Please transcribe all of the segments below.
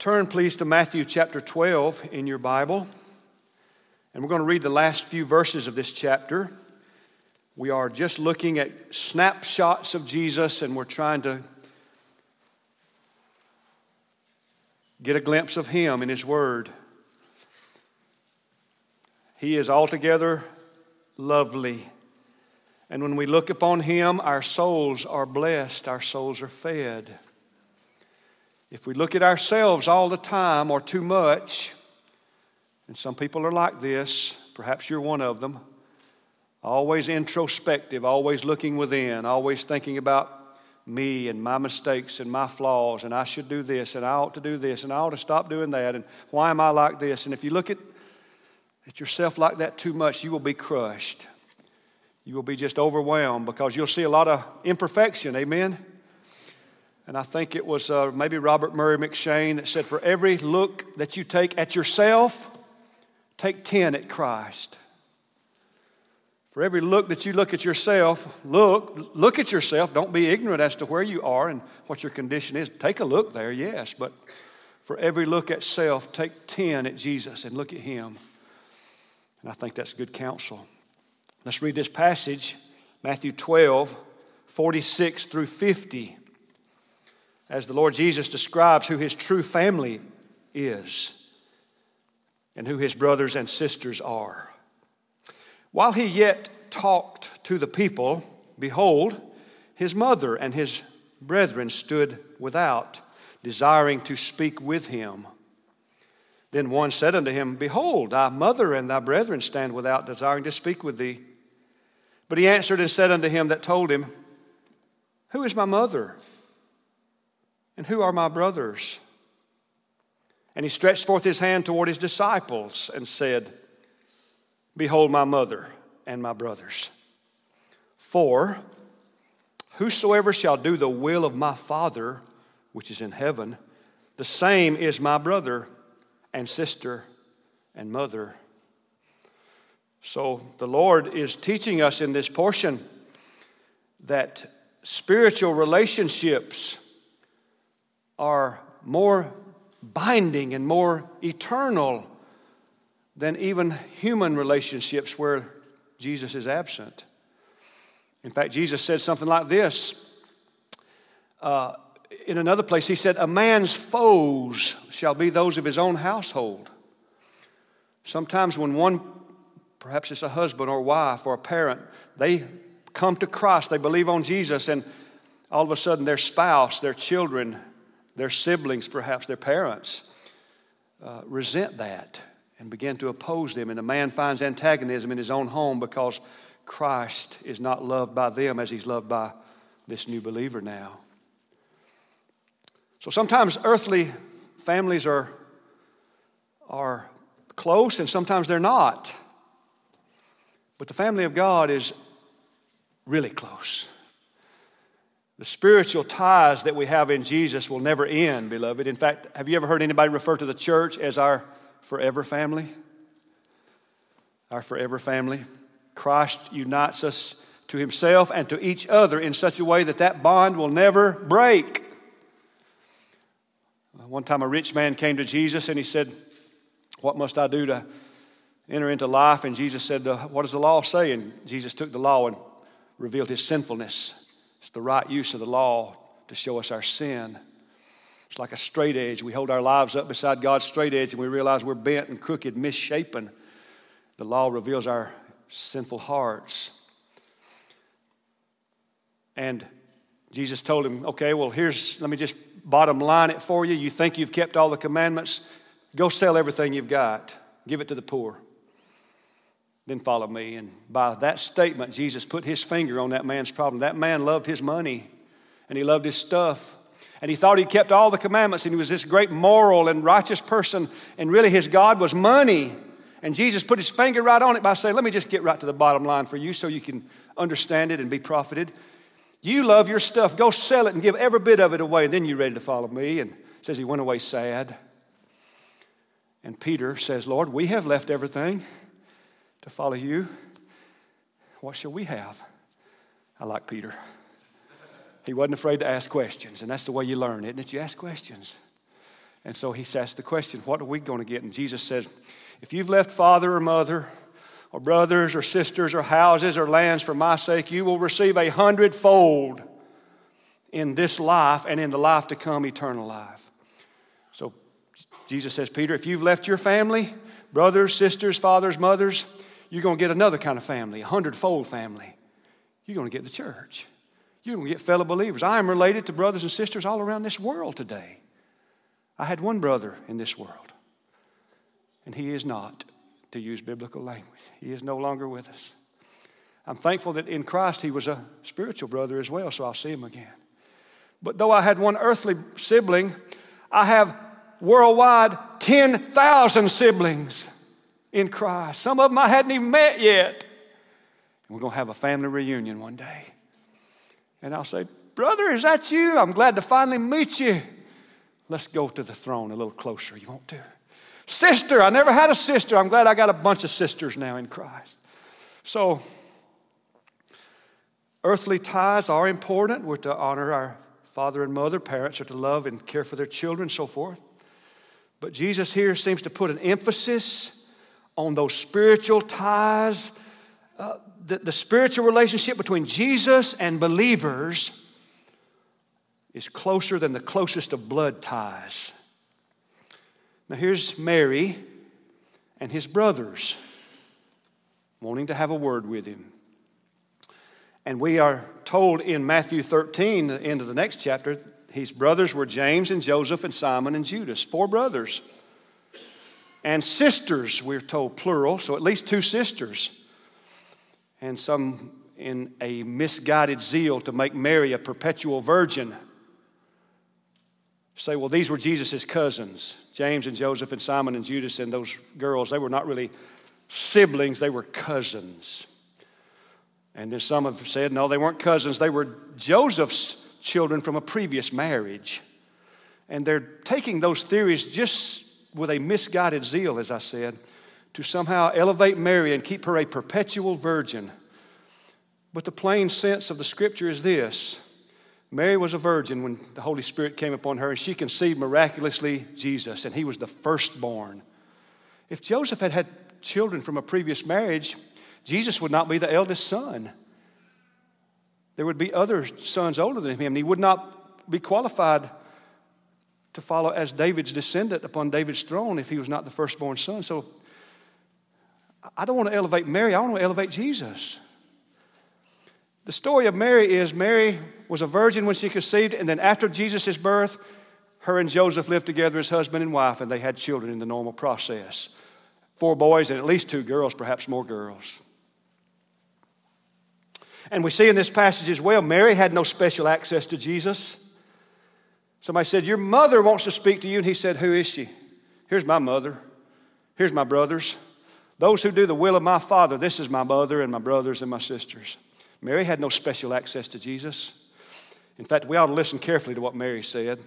Turn, please, to Matthew chapter 12 in your Bible. And we're going to read the last few verses of this chapter. We are just looking at snapshots of Jesus, and we're trying to get a glimpse of Him in His Word. He is altogether lovely. And when we look upon Him, our souls are blessed, our souls are fed. If we look at ourselves all the time or too much, and some people are like this, perhaps you're one of them, always introspective, always looking within, always thinking about me and my mistakes and my flaws, and I should do this, and I ought to do this, and I ought to stop doing that, and why am I like this? And if you look at, at yourself like that too much, you will be crushed. You will be just overwhelmed because you'll see a lot of imperfection. Amen? And I think it was uh, maybe Robert Murray M'Cheyne that said, For every look that you take at yourself, take 10 at Christ. For every look that you look at yourself, look, look at yourself. Don't be ignorant as to where you are and what your condition is. Take a look there, yes, but for every look at self, take 10 at Jesus and look at Him. And I think that's good counsel. Let's read this passage, Matthew 12, 46 through 50 as the Lord Jesus describes who his true family is and who his brothers and sisters are. While he yet talked to the people, behold, his mother and his brethren stood without, desiring to speak with him. Then one said unto him, Behold, thy mother and thy brethren stand without, desiring to speak with thee. But he answered and said unto him that told him, Who is my mother? And who are my brothers? And he stretched forth his hand toward his disciples and said, Behold my mother and my brothers. For whosoever shall do the will of my Father, which is in heaven, the same is my brother and sister and mother. So the Lord is teaching us in this portion that spiritual relationships are more binding and more eternal than even human relationships where Jesus is absent. In fact, Jesus said something like this. Uh, in another place, he said, A man's foes shall be those of his own household. Sometimes, when one, perhaps it's a husband or wife or a parent, they come to Christ, they believe on Jesus, and all of a sudden their spouse, their children, their siblings, perhaps their parents, uh, resent that and begin to oppose them. And a man finds antagonism in his own home because Christ is not loved by them as he's loved by this new believer now. So sometimes earthly families are, are close and sometimes they're not. But the family of God is really close. The spiritual ties that we have in Jesus will never end, beloved. In fact, have you ever heard anybody refer to the church as our forever family? Our forever family. Christ unites us to himself and to each other in such a way that that bond will never break. One time a rich man came to Jesus and he said, What must I do to enter into life? And Jesus said, What does the law say? And Jesus took the law and revealed his sinfulness it's the right use of the law to show us our sin. It's like a straight edge. We hold our lives up beside God's straight edge and we realize we're bent and crooked, misshapen. The law reveals our sinful hearts. And Jesus told him, okay, well, here's, let me just bottom line it for you. You think you've kept all the commandments? Go sell everything you've got, give it to the poor then follow me. And by that statement, Jesus put his finger on that man's problem. That man loved his money and he loved his stuff. And he thought he kept all the commandments and he was this great moral and righteous person. And really, his God was money. And Jesus put his finger right on it by saying, Let me just get right to the bottom line for you so you can understand it and be profited. You love your stuff. Go sell it and give every bit of it away. and Then you're ready to follow me. And says he went away sad. And Peter says, Lord, we have left everything to follow you, what shall we have? I like Peter. He wasn't afraid to ask questions, and that's the way you learn, isn't it? You ask questions. And so he asked the question, What are we going to get? And Jesus says, If you've left father or mother, or brothers or sisters or houses or lands for my sake, you will receive a hundredfold in this life and in the life to come, eternal life. So Jesus says, Peter, if you've left your family, brothers, sisters, fathers, mothers, you're going to get another kind of family, a hundredfold family. You're going to get the church. You're going to get fellow believers. I am related to brothers and sisters all around this world today. I had one brother in this world, and he is not to use biblical language. He is no longer with us. I'm thankful that in Christ he was a spiritual brother as well, so I'll see him again. But though I had one earthly sibling, I have worldwide 10,000 siblings in Christ. Some of them I hadn't even met yet. We're going to have a family reunion one day. And I'll say, Brother, is that you? I'm glad to finally meet you. Let's go to the throne a little closer. You want to? Sister, I never had a sister. I'm glad I got a bunch of sisters now in Christ. So, earthly ties are important. We're to honor our father and mother. Parents are to love and care for their children, so forth. But Jesus here seems to put an emphasis on those spiritual ties, uh, the, the spiritual relationship between Jesus and believers is closer than the closest of blood ties. Now, here's Mary and his brothers wanting to have a word with him. And we are told in Matthew 13, the end of the next chapter, his brothers were James and Joseph and Simon and Judas, four brothers. And sisters, we're told plural, so at least two sisters. And some in a misguided zeal to make Mary a perpetual virgin say, well, these were Jesus' cousins. James and Joseph and Simon and Judas and those girls, they were not really siblings, they were cousins. And then some have said, no, they weren't cousins, they were Joseph's children from a previous marriage. And they're taking those theories just with a misguided zeal, as I said, to somehow elevate Mary and keep her a perpetual virgin. But the plain sense of the scripture is this Mary was a virgin when the Holy Spirit came upon her, and she conceived miraculously Jesus, and he was the firstborn. If Joseph had had children from a previous marriage, Jesus would not be the eldest son. There would be other sons older than him, and he would not be qualified to follow as David's descendant upon David's throne if he was not the firstborn son. So I don't want to elevate Mary, I want to elevate Jesus. The story of Mary is Mary was a virgin when she conceived, and then after Jesus' birth, her and Joseph lived together as husband and wife, and they had children in the normal process. Four boys and at least two girls, perhaps more girls. And we see in this passage as well, Mary had no special access to Jesus. Somebody said, Your mother wants to speak to you. And he said, Who is she? Here's my mother. Here's my brothers. Those who do the will of my Father, this is my mother and my brothers and my sisters. Mary had no special access to Jesus. In fact, we ought to listen carefully to what Mary said.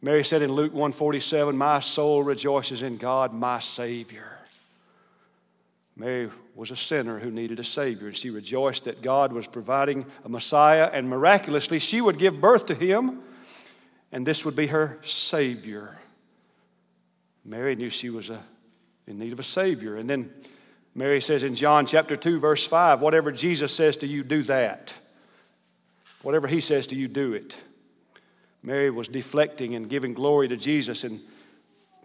Mary said in Luke 147, My soul rejoices in God, my Savior. Mary was a sinner who needed a Savior, and she rejoiced that God was providing a Messiah, and miraculously, she would give birth to him, and this would be her Savior. Mary knew she was a, in need of a Savior. And then Mary says in John chapter 2, verse 5, whatever Jesus says to you, do that. Whatever he says to you, do it. Mary was deflecting and giving glory to Jesus and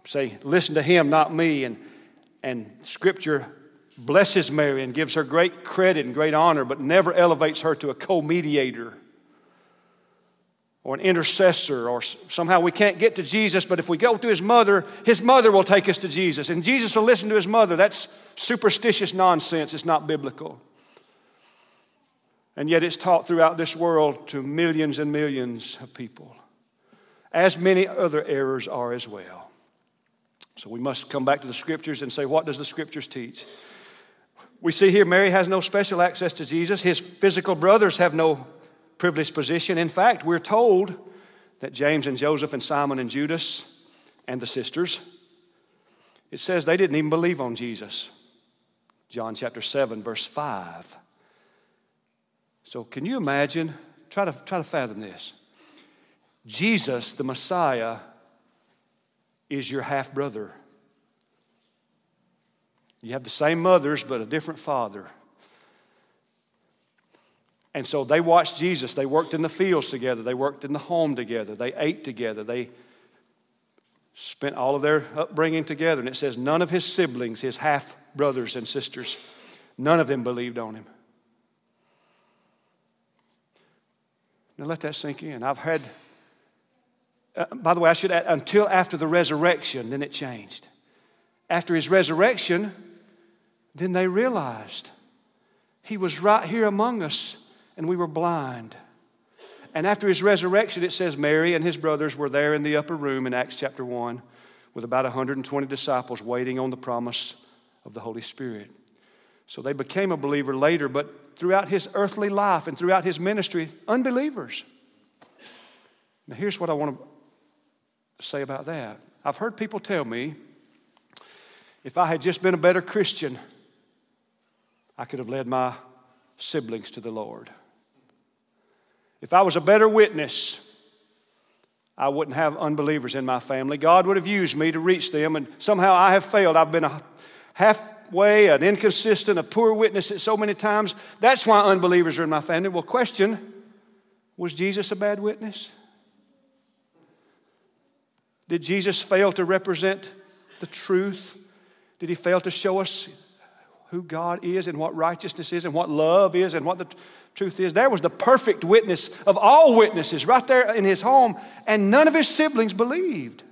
say, listen to him, not me. And, and scripture blesses Mary and gives her great credit and great honor, but never elevates her to a co mediator or an intercessor, or somehow we can't get to Jesus, but if we go to his mother, his mother will take us to Jesus, and Jesus will listen to his mother. That's superstitious nonsense. It's not biblical. And yet it's taught throughout this world to millions and millions of people, as many other errors are as well. So we must come back to the scriptures and say, what does the scriptures teach? We see here Mary has no special access to Jesus. His physical brothers have no privileged position. In fact, we're told that James and Joseph and Simon and Judas and the sisters, it says they didn't even believe on Jesus. John chapter 7, verse 5. So, can you imagine? Try to, try to fathom this. Jesus, the Messiah, is your half brother. You have the same mothers, but a different father. And so they watched Jesus. They worked in the fields together. They worked in the home together. They ate together. They spent all of their upbringing together. And it says none of his siblings, his half brothers and sisters, none of them believed on him. Now let that sink in. I've had, uh, by the way, I should add, until after the resurrection, then it changed. After his resurrection, then they realized he was right here among us and we were blind. And after his resurrection, it says Mary and his brothers were there in the upper room in Acts chapter 1 with about 120 disciples waiting on the promise of the Holy Spirit. So they became a believer later, but throughout his earthly life and throughout his ministry, unbelievers. Now, here's what I want to say about that. I've heard people tell me if I had just been a better Christian, I could have led my siblings to the Lord. If I was a better witness, I wouldn't have unbelievers in my family. God would have used me to reach them, and somehow I have failed. I've been a halfway, an inconsistent, a poor witness at so many times. That's why unbelievers are in my family. Well, question was Jesus a bad witness? Did Jesus fail to represent the truth? Did he fail to show us who God is and what righteousness is and what love is and what the truth is. There was the perfect witness of all witnesses right there in his home, and none of his siblings believed.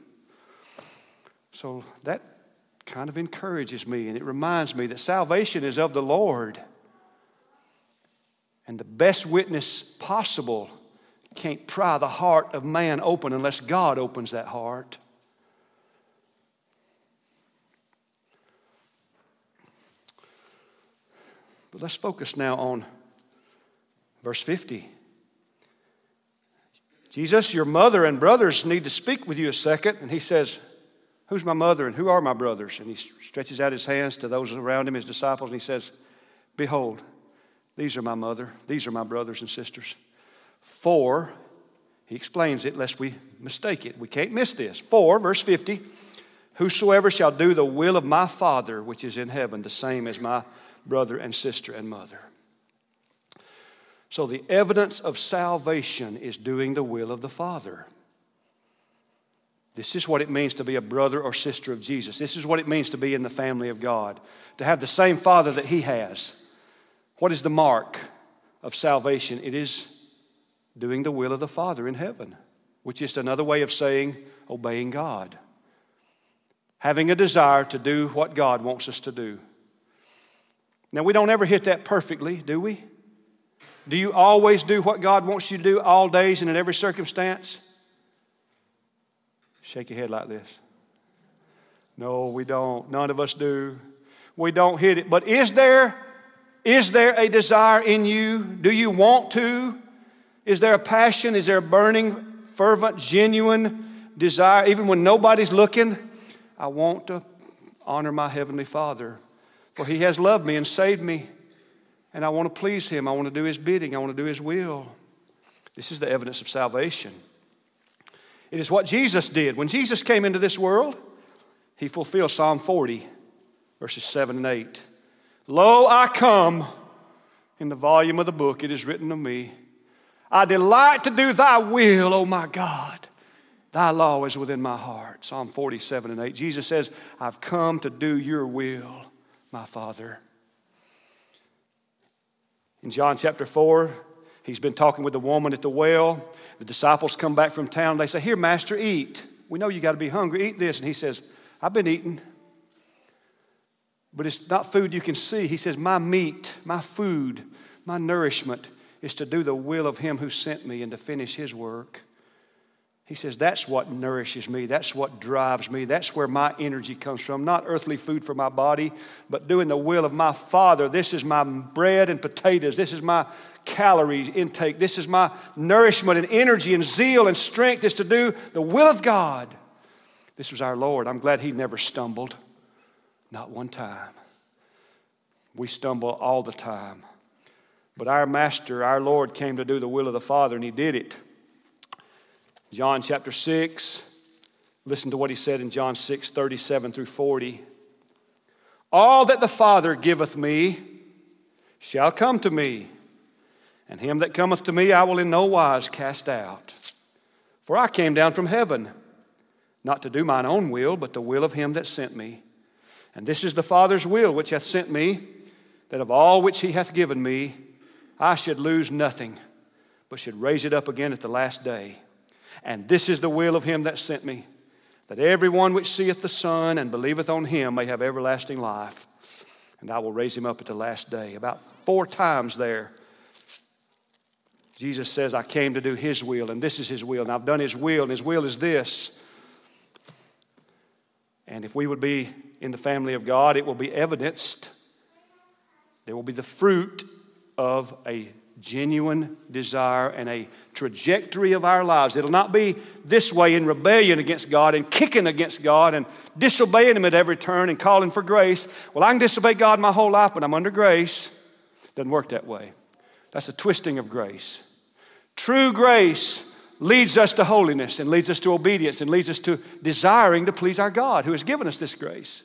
So that kind of encourages me and it reminds me that salvation is of the Lord. And the best witness possible can't pry the heart of man open unless God opens that heart. But let's focus now on verse 50. Jesus, your mother and brothers need to speak with you a second. And he says, Who's my mother and who are my brothers? And he stretches out his hands to those around him, his disciples, and he says, Behold, these are my mother, these are my brothers and sisters. For, he explains it lest we mistake it. We can't miss this. For, verse 50, whosoever shall do the will of my Father which is in heaven, the same as my brother and sister and mother. So, the evidence of salvation is doing the will of the Father. This is what it means to be a brother or sister of Jesus. This is what it means to be in the family of God, to have the same Father that He has. What is the mark of salvation? It is doing the will of the Father in heaven, which is another way of saying obeying God. Having a desire to do what God wants us to do. Now, we don't ever hit that perfectly, do we? Do you always do what God wants you to do all days and in every circumstance? Shake your head like this. No, we don't. None of us do. We don't hit it. But is there is there a desire in you? Do you want to? Is there a passion? Is there a burning, fervent, genuine desire even when nobody's looking? I want to honor my heavenly Father. For he has loved me and saved me, and I want to please him. I want to do his bidding, I want to do his will. This is the evidence of salvation. It is what Jesus did. When Jesus came into this world, he fulfilled Psalm 40, verses 7 and 8. Lo, I come. In the volume of the book, it is written of me. I delight to do thy will, O my God. Thy law is within my heart. Psalm 47 and 8. Jesus says, I've come to do your will my Father. In John chapter 4, he's been talking with the woman at the well. The disciples come back from town. They say, Here, Master, eat. We know you got to be hungry. Eat this. And he says, I've been eating. But it's not food you can see. He says, My meat, my food, my nourishment is to do the will of him who sent me and to finish his work. He says, That's what nourishes me. That's what drives me. That's where my energy comes from. Not earthly food for my body, but doing the will of my Father. This is my bread and potatoes. This is my calories intake. This is my nourishment and energy and zeal and strength is to do the will of God. This was our Lord. I'm glad He never stumbled. Not one time. We stumble all the time. But our Master, our Lord, came to do the will of the Father, and He did it. John chapter 6, Listen to what he said in John 6 37 through 40. All that the Father giveth me shall come to me, and him that cometh to me I will in no wise cast out. For I came down from heaven, not to do mine own will, but the will of him that sent me. And this is the Father's will which hath sent me, that of all which he hath given me, I should lose nothing, but should raise it up again at the last day. And this is the will of him that sent me, that every one which seeth the Son and believeth on him may have everlasting life. And I will raise him up at the last day. About four times there, Jesus says, I came to do his will, and this is his will, and I've done his will, and his will is this. And if we would be in the family of God, it will be evidenced. There will be the fruit of a genuine desire and a trajectory of our lives. It'll not be this way in rebellion against God and kicking against God and disobeying Him at every turn and calling for grace. Well, I can disobey God my whole life, but I'm under grace. Doesn't work that way. That's a twisting of grace. True grace leads us to holiness and leads us to obedience and leads us to desiring to please our God who has given us this grace.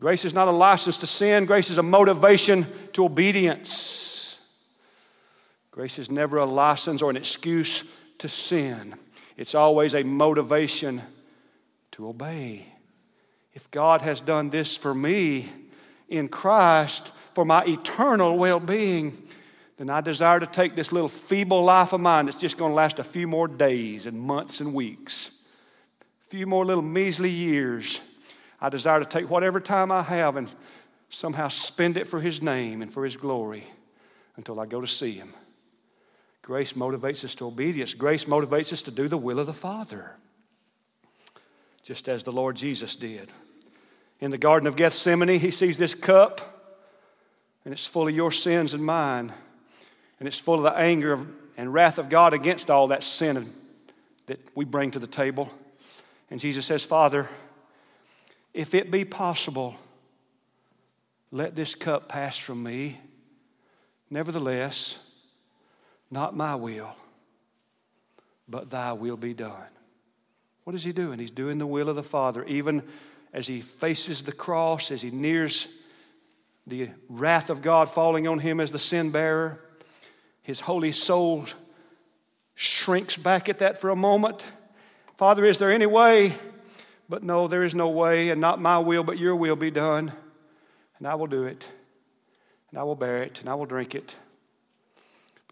Grace is not a license to sin, grace is a motivation to obedience. Grace is never a license or an excuse to sin, it's always a motivation to obey. If God has done this for me in Christ for my eternal well being, then I desire to take this little feeble life of mine that's just going to last a few more days and months and weeks, a few more little measly years. I desire to take whatever time I have and somehow spend it for His name and for His glory until I go to see Him. Grace motivates us to obedience, grace motivates us to do the will of the Father, just as the Lord Jesus did. In the Garden of Gethsemane, He sees this cup, and it's full of your sins and mine and it's full of the anger and wrath of God against all that sin that we bring to the table. And Jesus says, Father, if it be possible, let this cup pass from me. Nevertheless, not my will, but thy will be done. What is he doing? He's doing the will of the Father, even as he faces the cross, as he nears the wrath of God falling on him as the sin bearer his holy soul shrinks back at that for a moment. Father, is there any way? But no, there is no way, and not my will, but your will be done. And I will do it, and I will bear it, and I will drink it,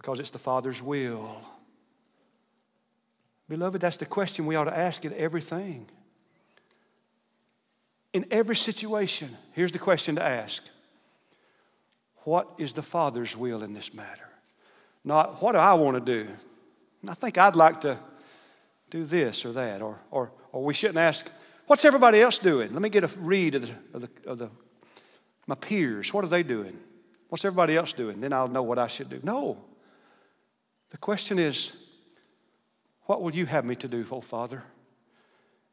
because it's the Father's will. Beloved, that's the question we ought to ask in everything. In every situation, here's the question to ask What is the Father's will in this matter? not what do I want to do? I think I'd like to do this or that. Or, or, or we shouldn't ask, what's everybody else doing? Let me get a read of, the, of, the, of the, my peers. What are they doing? What's everybody else doing? Then I'll know what I should do. No. The question is, what will you have me to do, oh Father?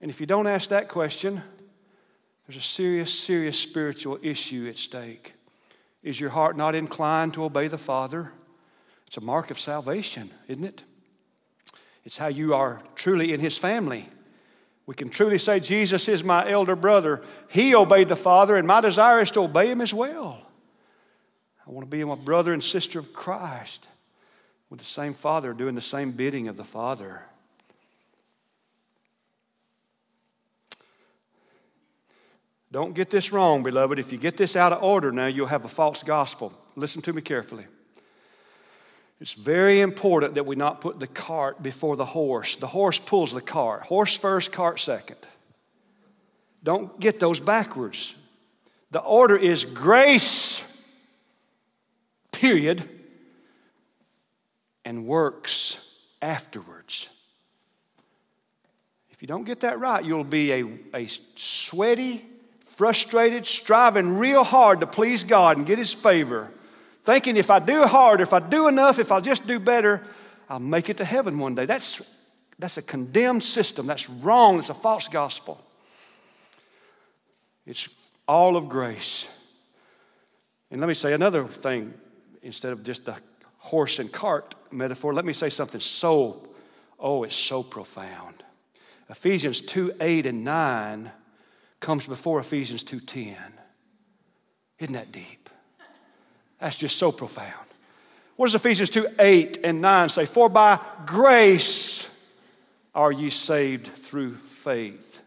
And if you don't ask that question, there's a serious, serious spiritual issue at stake. Is your heart not inclined to obey the Father? It's a mark of salvation, isn't it? It's how you are truly in His family. We can truly say, Jesus is my elder brother. He obeyed the Father, and my desire is to obey Him as well. I want to be a brother and sister of Christ with the same Father, doing the same bidding of the Father. Don't get this wrong, beloved. If you get this out of order now, you'll have a false gospel. Listen to me carefully. It's very important that we not put the cart before the horse. The horse pulls the cart. Horse first, cart second. Don't get those backwards. The order is grace, period, and works afterwards. If you don't get that right, you'll be a, a sweaty, frustrated, striving real hard to please God and get His favor thinking if I do hard, if I do enough, if I'll just do better, I'll make it to heaven one day. That's, that's a condemned system. That's wrong. It's a false gospel. It's all of grace. And let me say another thing instead of just the horse and cart metaphor. Let me say something so, oh, it's so profound. Ephesians 2 8 and 9 comes before Ephesians 2 10. Isn't that deep? That's just so profound. What does Ephesians 2 8 and 9 say? For by grace are ye saved through faith.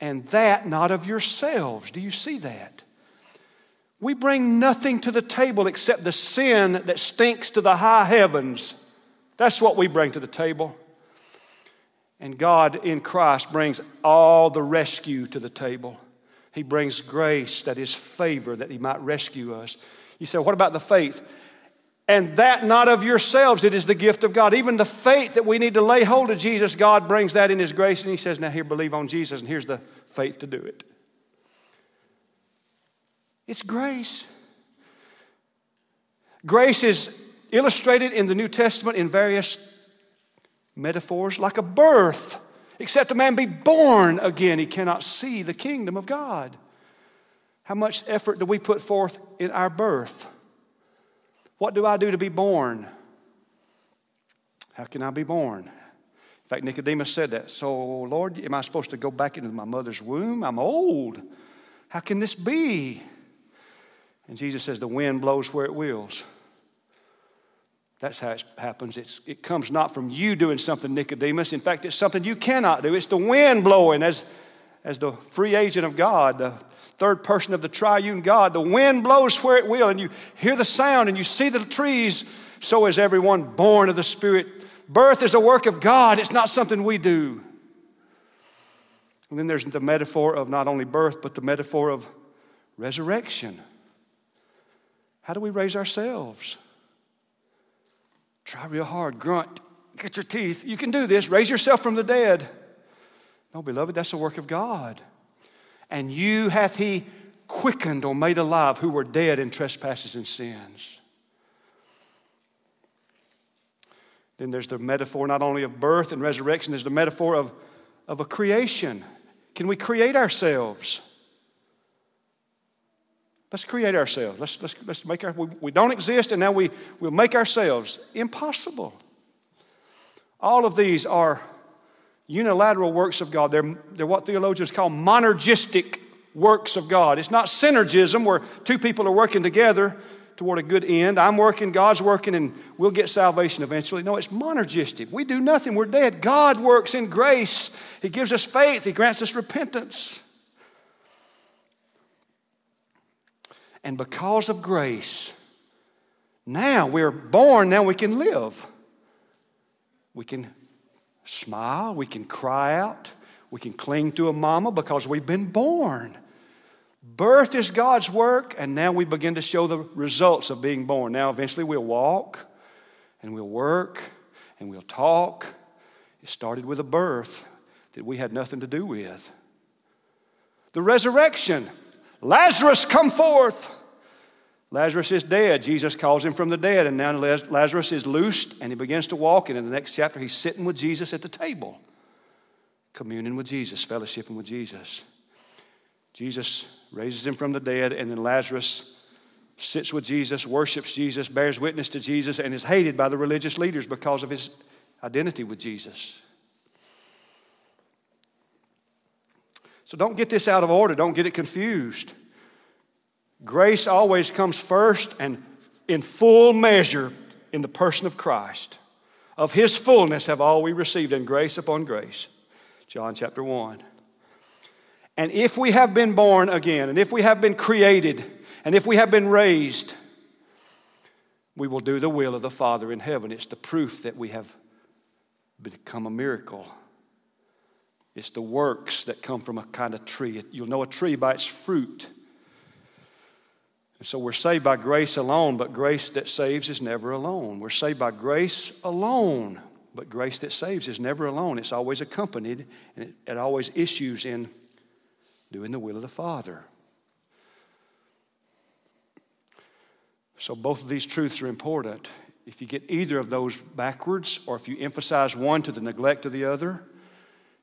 And that not of yourselves. Do you see that? We bring nothing to the table except the sin that stinks to the high heavens. That's what we bring to the table. And God in Christ brings all the rescue to the table. He brings grace, that is favor, that He might rescue us. You say, what about the faith? And that not of yourselves, it is the gift of God. Even the faith that we need to lay hold of Jesus, God brings that in His grace, and He says, Now here, believe on Jesus, and here's the faith to do it. It's grace. Grace is illustrated in the New Testament in various metaphors like a birth. Except a man be born again, he cannot see the kingdom of God. How much effort do we put forth in our birth? What do I do to be born? How can I be born? In fact, Nicodemus said that. So, Lord, am I supposed to go back into my mother's womb? I'm old. How can this be? And Jesus says, The wind blows where it wills. That's how it happens. It's, it comes not from you doing something, Nicodemus. In fact, it's something you cannot do. It's the wind blowing as, as the free agent of God, the third person of the triune God. The wind blows where it will, and you hear the sound and you see the trees. So is everyone born of the Spirit. Birth is a work of God, it's not something we do. And then there's the metaphor of not only birth, but the metaphor of resurrection. How do we raise ourselves? Try real hard, grunt, get your teeth. You can do this. Raise yourself from the dead. No, beloved, that's the work of God. And you hath he quickened or made alive who were dead in trespasses and sins. Then there's the metaphor not only of birth and resurrection, there's the metaphor of, of a creation. Can we create ourselves? Let's create ourselves. Let's, let's, let's make our, we, we don't exist and now we, we'll make ourselves. Impossible. All of these are unilateral works of God. They're, they're what theologians call monergistic works of God. It's not synergism where two people are working together toward a good end. I'm working, God's working, and we'll get salvation eventually. No, it's monergistic. We do nothing, we're dead. God works in grace. He gives us faith, He grants us repentance. And because of grace, now we're born, now we can live. We can smile, we can cry out, we can cling to a mama because we've been born. Birth is God's work, and now we begin to show the results of being born. Now, eventually, we'll walk and we'll work and we'll talk. It started with a birth that we had nothing to do with. The resurrection Lazarus, come forth. Lazarus is dead. Jesus calls him from the dead, and now Lazarus is loosed and he begins to walk. And in the next chapter, he's sitting with Jesus at the table, communing with Jesus, fellowshipping with Jesus. Jesus raises him from the dead, and then Lazarus sits with Jesus, worships Jesus, bears witness to Jesus, and is hated by the religious leaders because of his identity with Jesus. So don't get this out of order, don't get it confused. Grace always comes first and in full measure in the person of Christ. Of his fullness have all we received, in grace upon grace. John chapter 1. And if we have been born again, and if we have been created, and if we have been raised, we will do the will of the Father in heaven. It's the proof that we have become a miracle. It's the works that come from a kind of tree. You'll know a tree by its fruit. And so we're saved by grace alone, but grace that saves is never alone. We're saved by grace alone, but grace that saves is never alone. It's always accompanied, and it, it always issues in doing the will of the Father. So both of these truths are important. If you get either of those backwards, or if you emphasize one to the neglect of the other,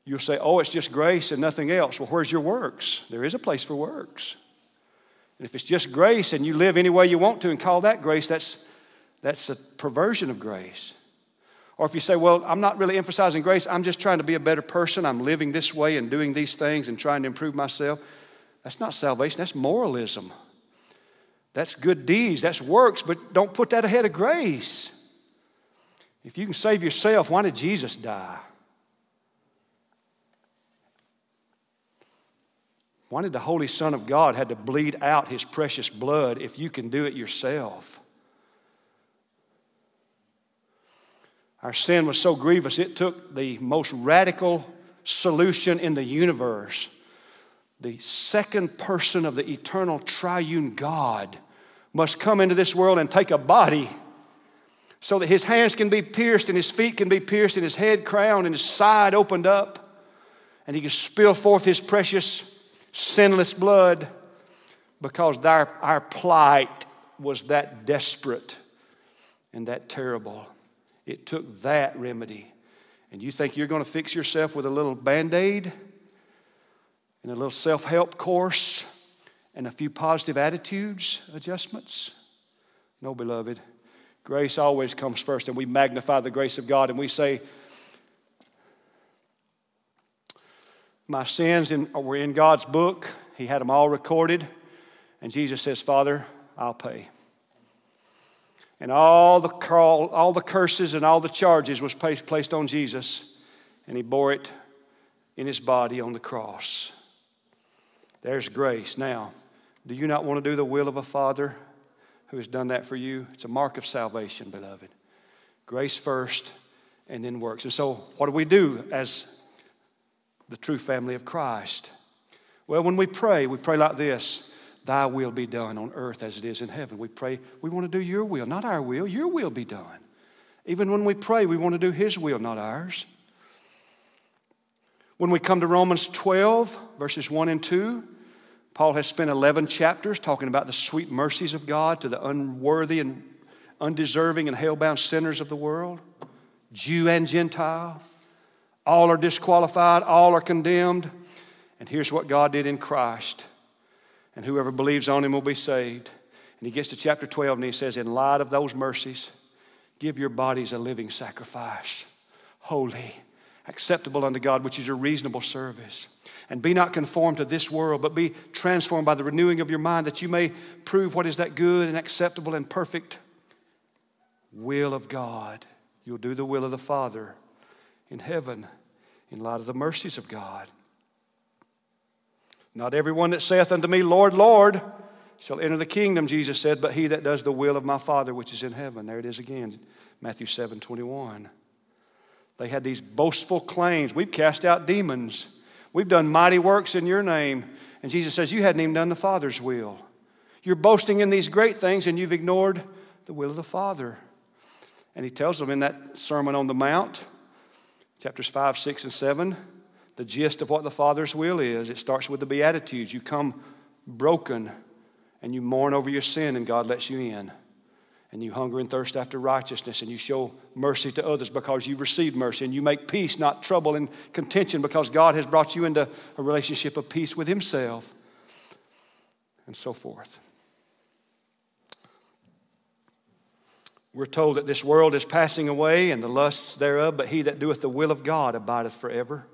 you'll say, oh, it's just grace and nothing else. Well, where's your works? There is a place for works. And if it's just grace and you live any way you want to and call that grace, that's, that's a perversion of grace. Or if you say, well, I'm not really emphasizing grace, I'm just trying to be a better person, I'm living this way and doing these things and trying to improve myself, that's not salvation, that's moralism. That's good deeds, that's works, but don't put that ahead of grace. If you can save yourself, why did Jesus die? Why did the Holy Son of God had to bleed out his precious blood if you can do it yourself? Our sin was so grievous, it took the most radical solution in the universe. The second person of the eternal triune God must come into this world and take a body so that his hands can be pierced and his feet can be pierced and his head crowned and his side opened up and he can spill forth his precious sinless blood because our, our plight was that desperate and that terrible. It took that remedy. And you think you're going to fix yourself with a little band aid and a little self help course and a few positive attitudes adjustments? No, beloved. Grace always comes first, and we magnify the grace of God and we say, My sins in, were in God's book. He had them all recorded. And Jesus says, Father, I'll pay. And all the, all the curses and all the charges was placed on Jesus, and he bore it in his body on the cross. There's grace. Now, do you not want to do the will of a Father who has done that for you? It's a mark of salvation, beloved. Grace first, and then works. And so, what do we do as the true family of Christ? Well, when we pray, we pray like this Thy will be done on earth as it is in heaven. We pray, we want to do your will, not our will. Your will be done. Even when we pray, we want to do His will, not ours. When we come to Romans 12, verses 1 and 2, Paul has spent 11 chapters talking about the sweet mercies of God to the unworthy and undeserving and hell-bound sinners of the world, Jew and Gentile. All are disqualified, all are condemned. And here's what God did in Christ. And whoever believes on him will be saved. And he gets to chapter 12 and he says, In light of those mercies, give your bodies a living sacrifice, holy, acceptable unto God, which is your reasonable service. And be not conformed to this world, but be transformed by the renewing of your mind, that you may prove what is that good and acceptable and perfect will of God. You'll do the will of the Father in heaven in light of the mercies of God. Not everyone that saith unto me, Lord, Lord, shall enter the kingdom, Jesus said, but he that does the will of my Father which is in heaven. There it is again, Matthew 7 21. They had these boastful claims. We've cast out demons. We've done mighty works in your name. And Jesus says, You hadn't even done the Father's will. You're boasting in these great things and you've ignored the will of the Father. And he tells them in that Sermon on the Mount, chapters 5, 6, and 7, the gist of what the Father's will is. It starts with the Beatitudes. You come broken and you mourn over your sin, and God lets you in. And you hunger and thirst after righteousness, and you show mercy to others because you've received mercy. And you make peace, not trouble and contention, because God has brought you into a relationship of peace with Himself, and so forth. We're told that this world is passing away and the lusts thereof, but he that doeth the will of God abideth forever.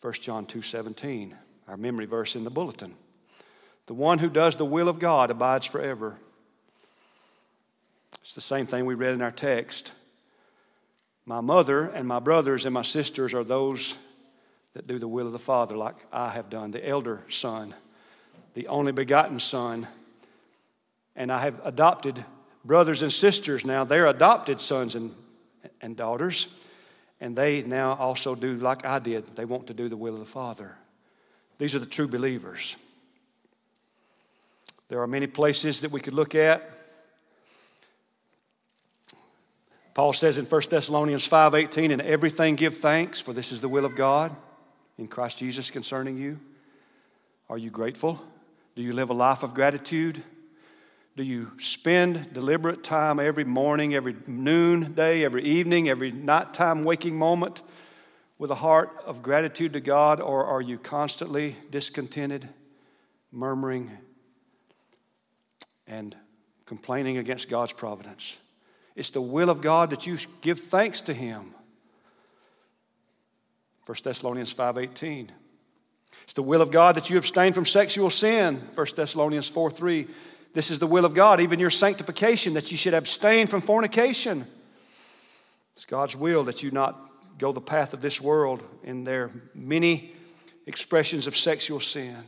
1 John 2 17, our memory verse in the bulletin. The one who does the will of God abides forever. It's the same thing we read in our text. My mother and my brothers and my sisters are those that do the will of the Father, like I have done, the elder son, the only begotten son. And I have adopted brothers and sisters now, they're adopted sons and, and daughters, and they now also do like I did. They want to do the will of the Father. These are the true believers. There are many places that we could look at. Paul says in 1 Thessalonians 5:18, "In everything give thanks, for this is the will of God in Christ Jesus concerning you." Are you grateful? Do you live a life of gratitude? Do you spend deliberate time every morning, every noon day, every evening, every nighttime waking moment with a heart of gratitude to God, or are you constantly discontented, murmuring, and complaining against God's providence? It's the will of God that you give thanks to Him. 1 Thessalonians 5:18. It's the will of God that you abstain from sexual sin. 1 Thessalonians 4 3. This is the will of God, even your sanctification, that you should abstain from fornication. It's God's will that you not go the path of this world in their many expressions of sexual sin.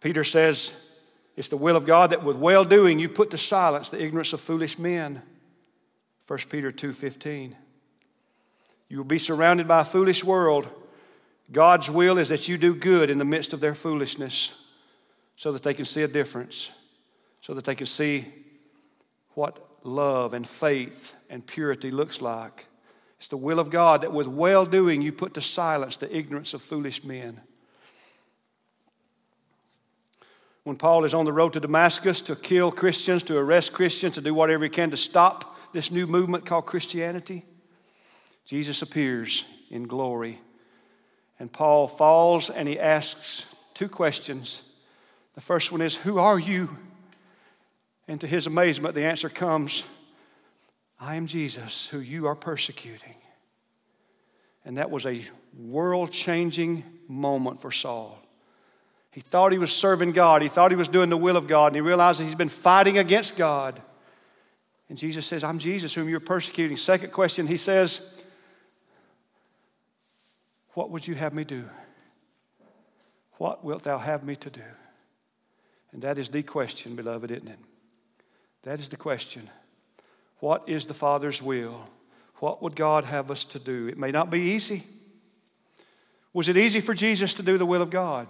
Peter says, It's the will of God that with well doing you put to silence the ignorance of foolish men. 1 Peter 2:15. You will be surrounded by a foolish world. God's will is that you do good in the midst of their foolishness so that they can see a difference, so that they can see what love and faith and purity looks like. It's the will of God that with well doing you put to silence the ignorance of foolish men. When Paul is on the road to Damascus to kill Christians, to arrest Christians, to do whatever he can to stop this new movement called Christianity, Jesus appears in glory. And Paul falls and he asks two questions. The first one is, Who are you? And to his amazement, the answer comes, I am Jesus, who you are persecuting. And that was a world changing moment for Saul. He thought he was serving God, he thought he was doing the will of God, and he realized he's been fighting against God. And Jesus says, I'm Jesus, whom you're persecuting. Second question, he says, What would you have me do? What wilt thou have me to do? And that is the question, beloved, isn't it? That is the question. What is the Father's will? What would God have us to do? It may not be easy. Was it easy for Jesus to do the will of God?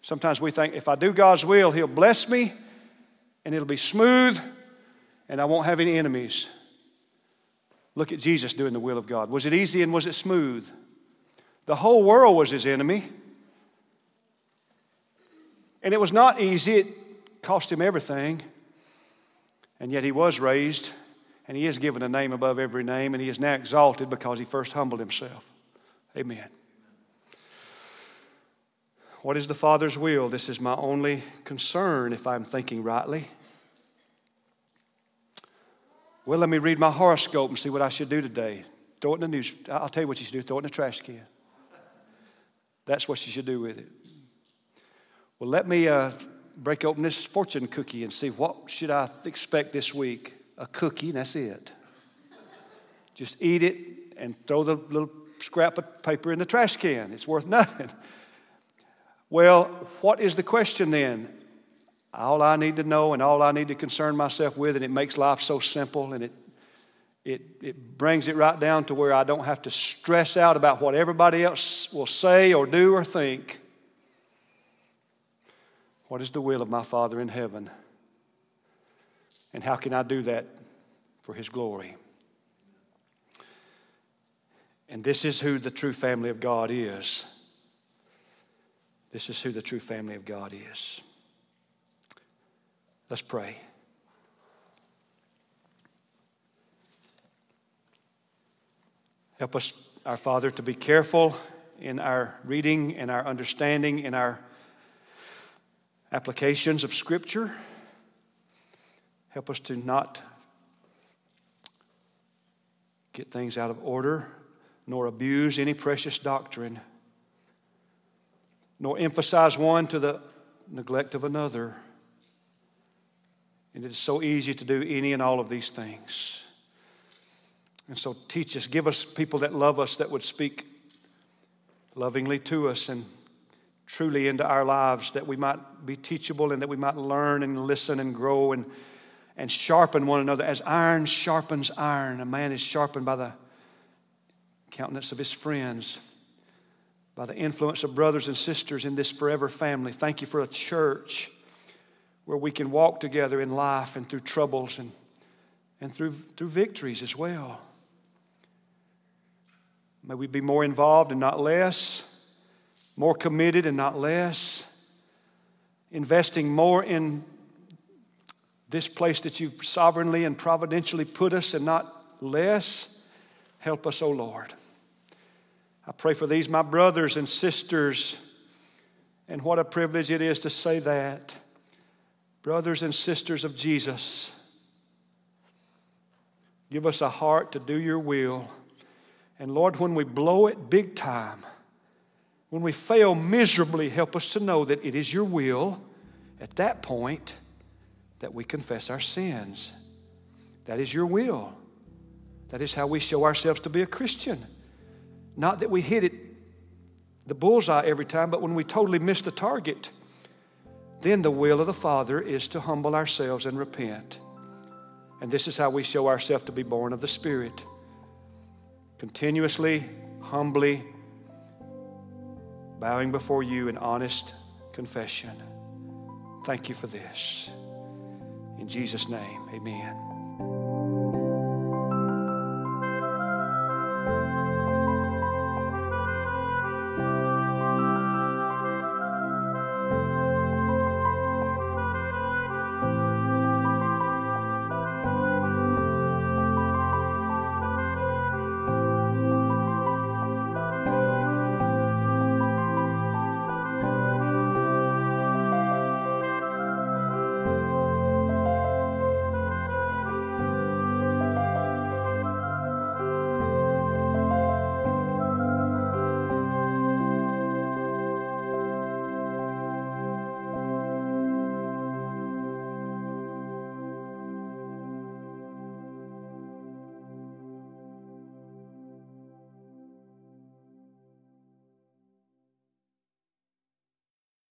Sometimes we think if I do God's will, He'll bless me and it'll be smooth and I won't have any enemies. Look at Jesus doing the will of God. Was it easy and was it smooth? The whole world was His enemy. And it was not easy, it cost Him everything. And yet he was raised, and he is given a name above every name, and he is now exalted because he first humbled himself. Amen. What is the Father's will? This is my only concern, if I'm thinking rightly. Well, let me read my horoscope and see what I should do today. Throw it in the news. I'll tell you what you should do. Throw it in the trash can. That's what you should do with it. Well, let me uh, break open this fortune cookie and see what should I expect this week. A cookie, and that's it. Just eat it and throw the little scrap of paper in the trash can. It's worth nothing. Well, what is the question then? All I need to know and all I need to concern myself with, and it makes life so simple and it, it, it brings it right down to where I don't have to stress out about what everybody else will say or do or think. What is the will of my Father in heaven? And how can I do that for His glory? And this is who the true family of God is. This is who the true family of God is. Let's pray. Help us, our Father, to be careful in our reading, in our understanding, in our applications of Scripture. Help us to not get things out of order, nor abuse any precious doctrine, nor emphasize one to the neglect of another. And it is so easy to do any and all of these things. And so teach us, give us people that love us that would speak lovingly to us and truly into our lives that we might be teachable and that we might learn and listen and grow and, and sharpen one another as iron sharpens iron. A man is sharpened by the countenance of his friends, by the influence of brothers and sisters in this forever family. Thank you for a church where we can walk together in life and through troubles and, and through, through victories as well. May we be more involved and not less more committed and not less, investing more in this place that you've sovereignly and providentially put us and not less. Help us, O oh Lord. I pray for these, my brothers and sisters, and what a privilege it is to say that. Brothers and sisters of Jesus, give us a heart to do your will. And Lord, when we blow it big time, when we fail miserably, help us to know that it is your will at that point that we confess our sins. That is your will. That is how we show ourselves to be a Christian. Not that we hit it the bullseye every time, but when we totally miss the target, then the will of the Father is to humble ourselves and repent. And this is how we show ourselves to be born of the Spirit. Continuously, humbly, bowing before you in honest confession. Thank you for this. In Jesus' name, amen.